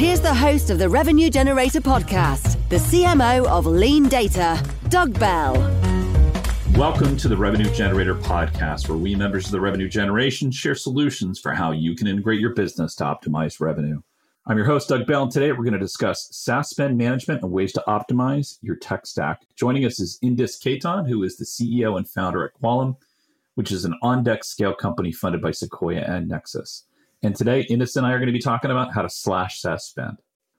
Here's the host of the Revenue Generator podcast, the CMO of Lean Data, Doug Bell. Welcome to the Revenue Generator podcast, where we members of the revenue generation share solutions for how you can integrate your business to optimize revenue. I'm your host, Doug Bell, and today we're going to discuss SaaS spend management and ways to optimize your tech stack. Joining us is Indus Khaitan, who is the CEO and founder at Quolum, which is an on deck scale company funded by Sequoia and Nexus. And today, Indus and I are going to be talking about how to slash SaaS spend.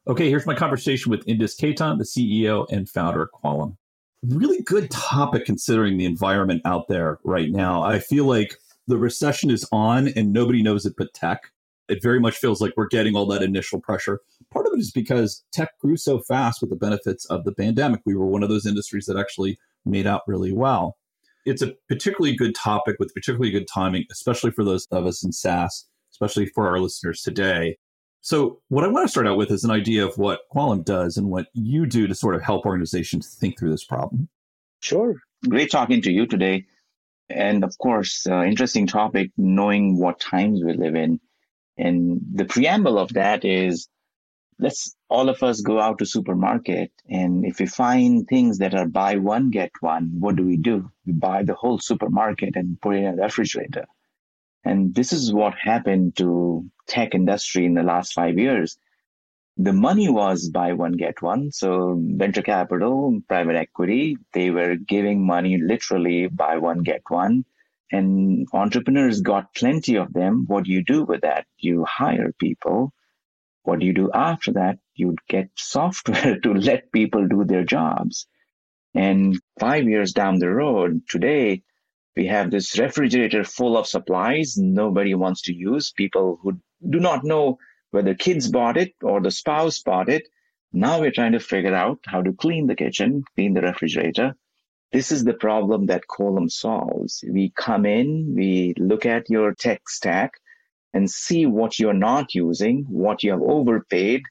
Okay, here's my conversation with Indus Khaitan, the CEO and founder of Quolum. Really good topic considering the environment out there right now. I feel like the recession is on and nobody knows it but tech. It very much feels like we're getting all that initial pressure. Part of it is because tech grew so fast with the benefits of the pandemic. We were one of those industries that actually made out really well. It's a particularly good topic with particularly good timing, especially for those of us in SaaS especially for our listeners today. So, what I want to start out with is an idea of what Quolum does and what you do to sort of help organizations think through this problem. Sure. Great talking to you today. And of course, uh, interesting topic, knowing what times we live in. And the preamble of that is let's all of us go out to supermarket and if we find things that are buy one get one what do we do we buy the whole supermarket and put it in a refrigerator and this is what happened to tech industry in the last five years. The money was buy one, get one. So venture capital, private equity, they were giving money literally buy one, get one. And entrepreneurs got plenty of them. What do you do with that? You hire people. What do you do after that? You get software to let people do their jobs. And five years down the road, today, we have this refrigerator full of supplies nobody wants to use. People who do not know whether kids bought it or the spouse bought it. Now we're trying to figure out how to clean the kitchen, clean the refrigerator. This is the problem that Quolum solves. We come in, we look at your tech stack and see what you're not using, what you have overpaid,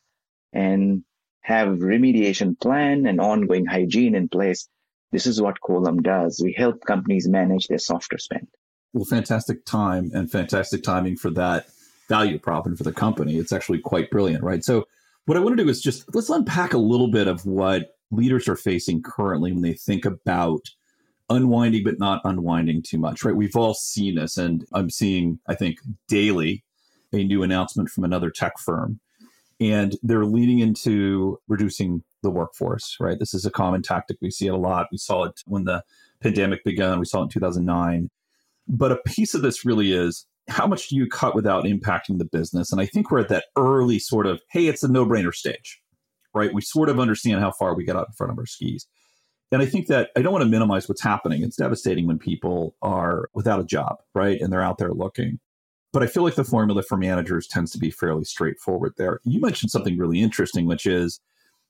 and have remediation plan and ongoing hygiene in place this is what Quolum does. We help companies manage their software spend. Well, fantastic time and fantastic timing for that value prop and for the company. It's actually quite brilliant, right? So, what I want to do is just let's unpack a little bit of what leaders are facing currently when they think about unwinding but not unwinding too much, right? We've all seen this, and I'm seeing, I think, daily a new announcement from another tech firm. And they're leaning into reducing the workforce, right? This is a common tactic. We see it a lot. We saw it when the pandemic began, we saw it in 2009. But a piece of this really is how much do you cut without impacting the business? And I think we're at that early sort of, hey, it's a no brainer stage, right? We sort of understand how far we get out in front of our skis. And I think that I don't want to minimize what's happening. It's devastating when people are without a job, right? And they're out there looking. But I feel like the formula for managers tends to be fairly straightforward there. You mentioned something really interesting, which is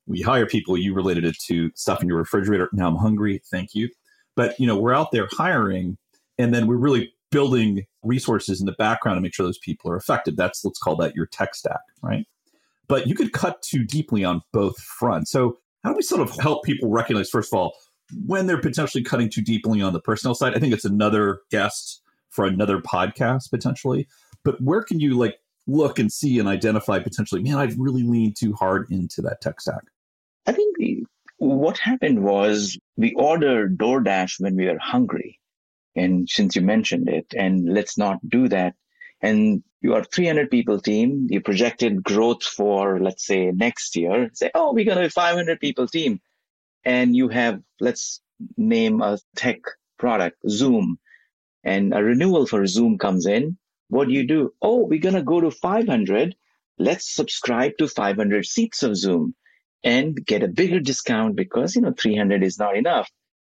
we hire people. You related it to stuff in your refrigerator. Now I'm hungry. Thank you. But you know, we're out there hiring, and then we're really building resources in the background to make sure those people are effective. That's let's call that your tech stack, right? But you could cut too deeply on both fronts. So how do we sort of help people recognize, first of all, when they're potentially cutting too deeply on the personnel side? I think it's another guest for another podcast potentially. But where can you like look and see and identify potentially, man, I've really leaned too hard into that tech stack? I think what happened was we ordered DoorDash when we were hungry. And since you mentioned it, and let's not do that. And you are 300 people team, you projected growth for, let's say, next year. Say, oh, we're going to be 500 people team. And you have, let's name a tech product, Zoom, and a renewal for Zoom comes in. What do you do? Oh, we're going to go to 500 let's subscribe to 500 seats of Zoom and get a bigger discount because, you know, 300 is not enough.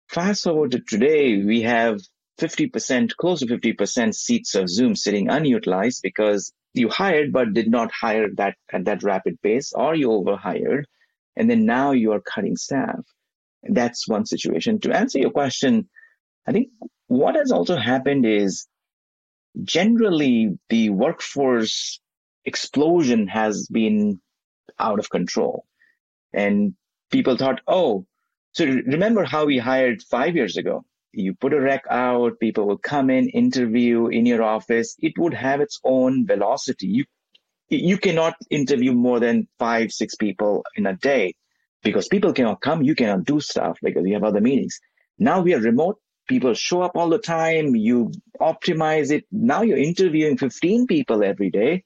Fast forward to today, we have 50%, close to 50% seats of Zoom sitting unutilized because you hired but did not hire that at that rapid pace or you overhired. And then now you are cutting staff. That's one situation. To answer your question, I think what has also happened is generally the workforce explosion has been out of control. And people thought, oh, so remember how we hired five years ago? You put a rec out, people will come in, interview in your office. It would have its own velocity. You you cannot interview more than five, six people in a day because people cannot come. You cannot do stuff because you have other meetings. Now we are remote. People show up all the time. You optimize it. Now you're interviewing 15 people every day.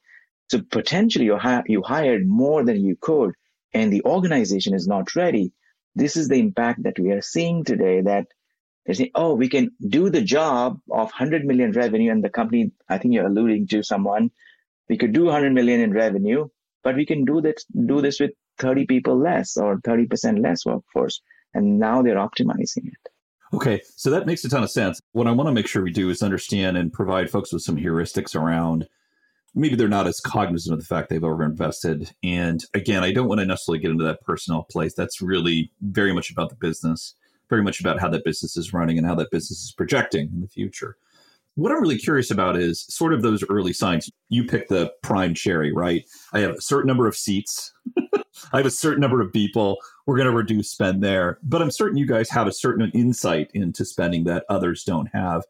So potentially you, ha- you hired more than you could and the organization is not ready. This is the impact that we are seeing today that they're saying, oh, we can do the job of 100 million revenue. And the company, I think you're alluding to someone, we could do 100 million in revenue, but we can do this, do this with 30 people less or 30% less workforce. And now they're optimizing it. Okay, so that makes a ton of sense. What I want to make sure we do is understand and provide folks with some heuristics around maybe they're not as cognizant of the fact they've overinvested. And again, I don't want to necessarily get into that personal place. That's really very much about the business, very much about how that business is running and how that business is projecting in the future. What I'm really curious about is sort of those early signs. You pick the prime cherry, right? I have a certain number of seats. I have a certain number of people. We're going to reduce spend there. But I'm certain you guys have a certain insight into spending that others don't have.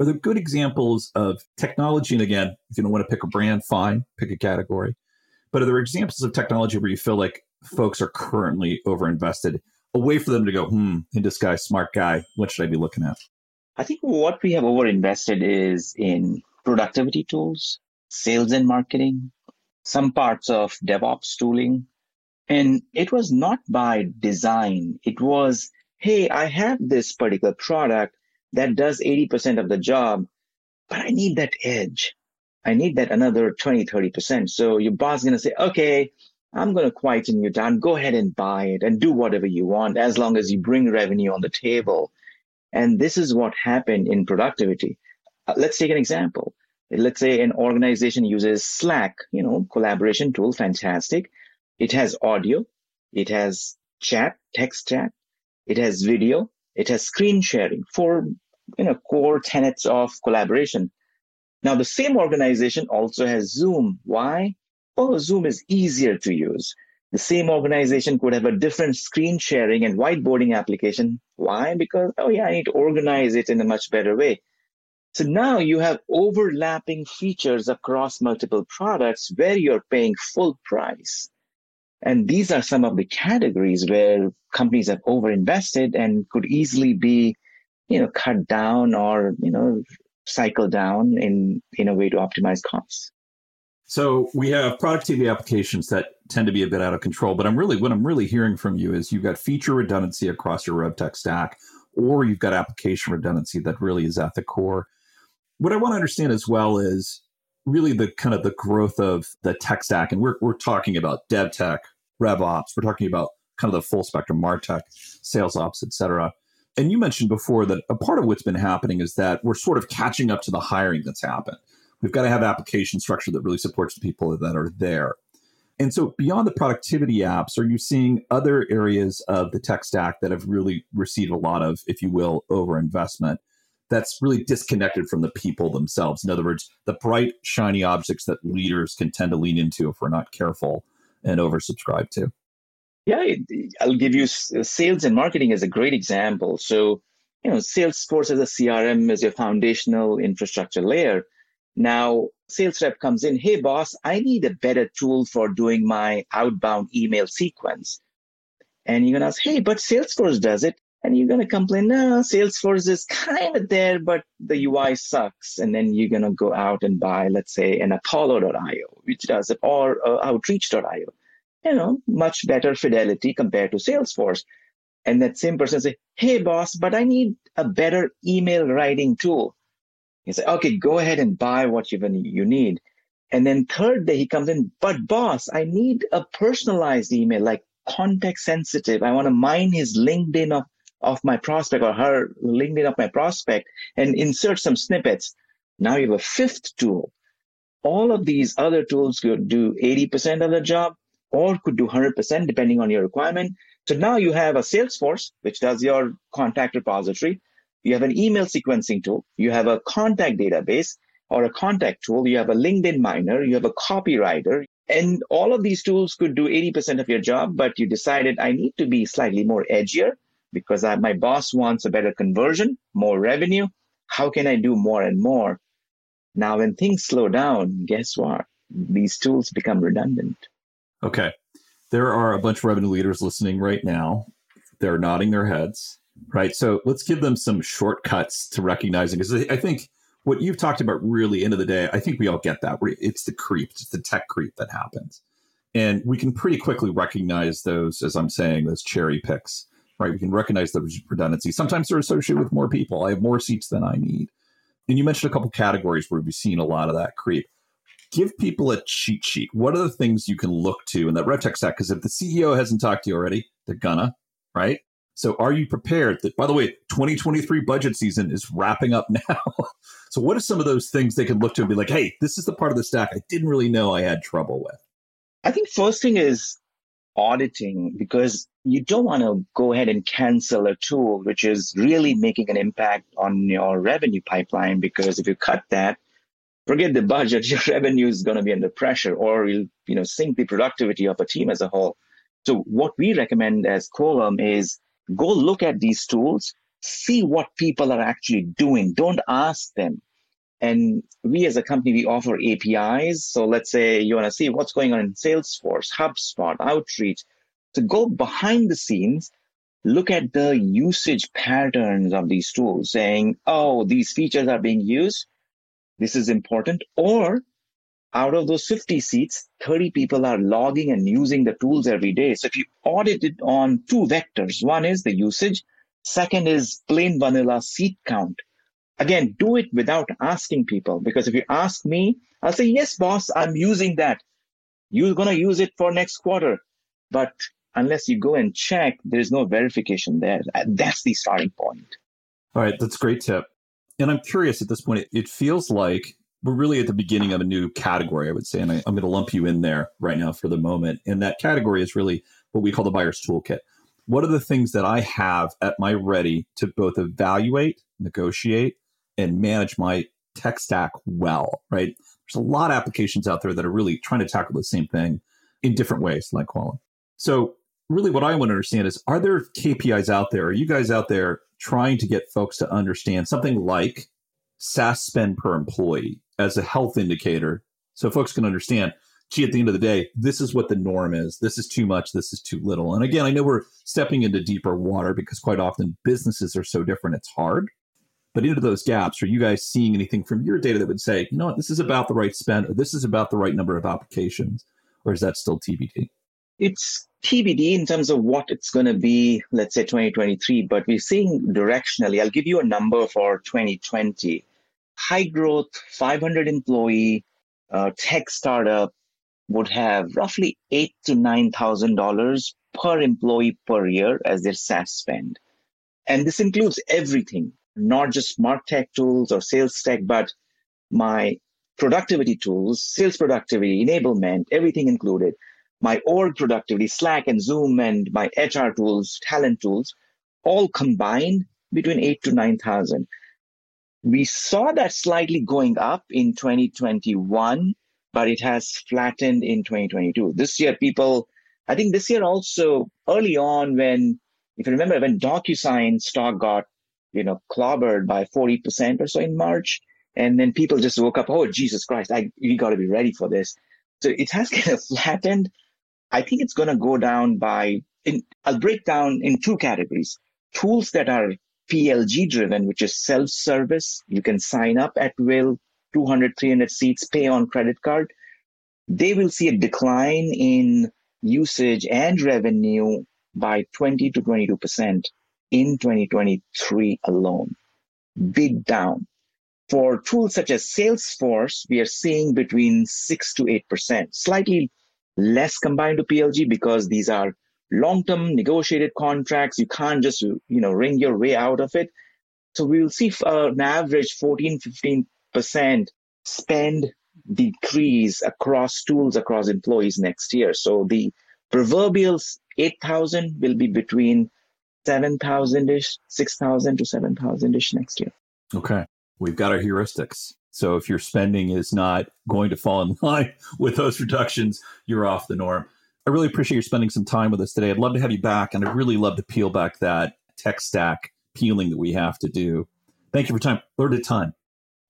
Are there good examples of technology? And again, if you don't want to pick a brand, fine, pick a category. But are there examples of technology where you feel like folks are currently overinvested? A way for them to go, hmm, in this guy's smart guy. What should I be looking at? I think what we have overinvested is in productivity tools, sales and marketing, some parts of DevOps tooling. And it was not by design. It was, hey, I have this particular product that does 80% of the job, but I need that edge. I need that another 20, 30%. So your boss is going to say, okay, I'm going to quieten you down. Go ahead and buy it and do whatever you want as long as you bring revenue on the table. And this is what happened in productivity. Uh, let's take an example. Let's say an organization uses Slack, you know, collaboration tool, fantastic. It has audio. It has chat, text chat. It has video. It has screen sharing for you know core tenets of collaboration. Now the same organization also has Zoom. Why? Oh, Zoom is easier to use. The same organization could have a different screen sharing and whiteboarding application. Why? Because, oh yeah, I need to organize it in a much better way. So now you have overlapping features across multiple products where you're paying full price. And these are some of the categories where companies have overinvested and could easily be, you know, cut down or, you know, cycle down in, in a way to optimize costs. So we have productivity applications that tend to be a bit out of control, but I'm really what I'm really hearing from you is you've got feature redundancy across your RevTech stack, or you've got application redundancy that really is at the core. What I want to understand as well is really the kind of the growth of the tech stack, and we're we're talking about dev tech, RevOps. We're talking about kind of the full spectrum MarTech, sales ops, et cetera. And you mentioned before that a part of what's been happening is that we're sort of catching up to the hiring that's happened. We've got to have application structure that really supports the people that are there. And so, beyond the productivity apps, are you seeing other areas of the tech stack that have really received a lot of, if you will, overinvestment that's really disconnected from the people themselves? In other words, the bright, shiny objects that leaders can tend to lean into if we're not careful and oversubscribe to? Yeah, I'll give you uh, sales and marketing as a great example. So, you know, Salesforce as a CRM is your foundational infrastructure layer. Now, sales rep comes in, hey, boss, I need a better tool for doing my outbound email sequence. And you're going to ask, hey, but Salesforce does it. And you're going to complain, no, Salesforce is kind of there, but the UI sucks. And then you're going to go out and buy, let's say, an Apollo.io, which does it, or uh, Outreach.io. You know, much better fidelity compared to Salesforce. And that same person say, hey, boss, but I need a better email writing tool. You say, okay, go ahead and buy what you, you need. And then third day he comes in, but boss, I need a personalized email, like context sensitive. I want to mine his LinkedIn of, of my prospect or her LinkedIn of my prospect and insert some snippets. Now you have a fifth tool. All of these other tools could do 80% of the job or could do 100% depending on your requirement. So now you have a Salesforce, which does your contact repository. You have an email sequencing tool. You have a contact database or a contact tool. You have a LinkedIn miner. You have a copywriter. And all of these tools could do 80% of your job, but you decided I need to be slightly more edgier because I, my boss wants a better conversion, more revenue. How can I do more and more? Now, when things slow down, guess what? These tools become redundant. Okay. There are a bunch of revenue leaders listening right now. They're nodding their heads, right? So let's give them some shortcuts to recognizing because I think what you've talked about really end of the day, I think we all get that. It's the creep, it's the tech creep that happens. And we can pretty quickly recognize those, as I'm saying, those cherry picks, right? We can recognize those redundancy. Sometimes they're associated with more people. I have more seats than I need. And you mentioned a couple categories where we've seen a lot of that creep give people a cheat sheet. What are the things you can look to in that RevTech stack? Because if the CEO hasn't talked to you already, they're gonna, right? So are you prepared that, by the way, 2023 budget season is wrapping up now. so what are some of those things they can look to and be like, hey, this is the part of the stack I didn't really know I had trouble with? I think first thing is auditing because you don't want to go ahead and cancel a tool which is really making an impact on your revenue pipeline because if you cut that forget the budget, your revenue is going to be under pressure or you'll, you know, sink the productivity of a team as a whole. So what we recommend as Quolum is go look at these tools, see what people are actually doing. Don't ask them. And we as a company, we offer APIs. So let's say you want to see what's going on in Salesforce, HubSpot, Outreach. So go behind the scenes, look at the usage patterns of these tools saying, oh, these features are being used this is important. Or out of those 50 seats, 30 people are logging and using the tools every day. So if you audit it on two vectors, one is the usage, second is plain vanilla seat count. Again, do it without asking people because if you ask me, I'll say, yes, boss, I'm using that. You're going to use it for next quarter. But unless you go and check, there's no verification there. Uh, that's the starting point. All right, that's a great tip. And I'm curious at this point, it, it feels like we're really at the beginning of a new category, I would say. And I, am going to lump you in there right now for the moment. And that category is really what we call the buyer's toolkit. What are the things that I have at my ready to both evaluate, negotiate, and manage my tech stack well, right? There's a lot of applications out there that are really trying to tackle the same thing in different ways, like Quolum. So, really, what I want to understand is are there KPIs out there? Are you guys out there trying to get folks to understand something like SaaS spend per employee as a health indicator so folks can understand gee at the end of the day this is what the norm is this is too much this is too little and again i know we're stepping into deeper water because quite often businesses are so different it's hard but into those gaps are you guys seeing anything from your data that would say you know what this is about the right spend or this is about the right number of applications or is that still tbd it's TBD in terms of what it's going to be, let's say 2023, but we're seeing directionally. I'll give you a number for 2020. High growth, 500 employee uh, tech startup would have roughly eight to nine thousand dollars per employee per year as their SaaS spend, and this includes everything, not just MarTech tools or sales tech, but my productivity tools, sales productivity, enablement, everything included my org productivity, Slack and Zoom and my HR tools, talent tools, all combined between eight to 9,000. We saw that slightly going up in 2021, but it has flattened in 2022. This year, people, I think this year also early on when, if you remember, when DocuSign stock got, you know, clobbered by 40% or so in March, and then people just woke up, oh, Jesus Christ, I, we got to be ready for this. So it has kind of flattened I think it's going to go down by, in, I'll break down in two categories. Tools that are PLG driven, which is self service. You can sign up at will, 200, 300 seats, pay on credit card. They will see a decline in usage and revenue by 20 to 22% in 2023 alone. Big down. For tools such as Salesforce, we are seeing between 6 to 8%, slightly less combined to PLG because these are long-term negotiated contracts. You can't just, you know, ring your way out of it. So we will see uh, an average 14, 15% spend decrease across tools, across employees next year. So the proverbial 8,000 will be between 7,000 ish, 6,000 to 7,000 ish next year. Okay. We've got our heuristics. So if your spending is not going to fall in line with those reductions, you're off the norm. I really appreciate you spending some time with us today. I'd love to have you back, and I'd really love to peel back that tech stack peeling that we have to do. Thank you for time. Learned a ton.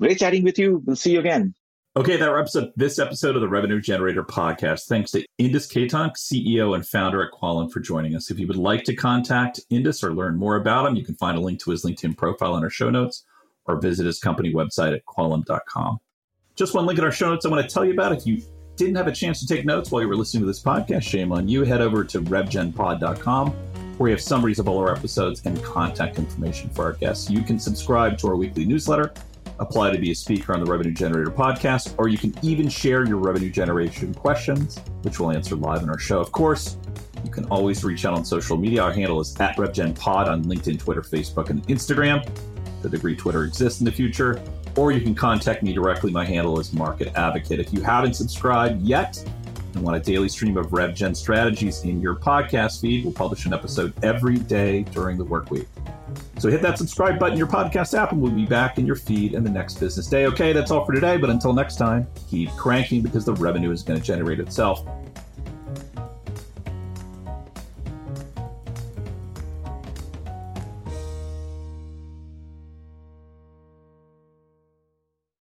Great chatting with you. We'll see you again. Okay, that wraps up this episode of the Revenue Generator podcast. Thanks to Indus Khaitan, CEO and founder at Quolum, for joining us. If you would like to contact Indus or learn more about him, you can find a link to his LinkedIn profile in our show notes or visit his company website at quolum.com. Just one link in our show notes I want to tell you about. If you didn't have a chance to take notes while you were listening to this podcast, shame on you. Head over to revgenpod.com where we have summaries of all our episodes and contact information for our guests. You can subscribe to our weekly newsletter apply to be a speaker on the Revenue Generator podcast, or you can even share your revenue generation questions, which we'll answer live in our show. Of course, you can always reach out on social media. Our handle is at RevGenPod on LinkedIn, Twitter, Facebook, and Instagram. The degree Twitter exists in the future. Or you can contact me directly. My handle is Market Advocate. If you haven't subscribed yet and want a daily stream of RevGen strategies in your podcast feed, we'll publish an episode every day during the work week. So hit that subscribe button your podcast app and we'll be back in your feed in the next business day. Okay, that's all for today. But until next time, keep cranking because the revenue is going to generate itself.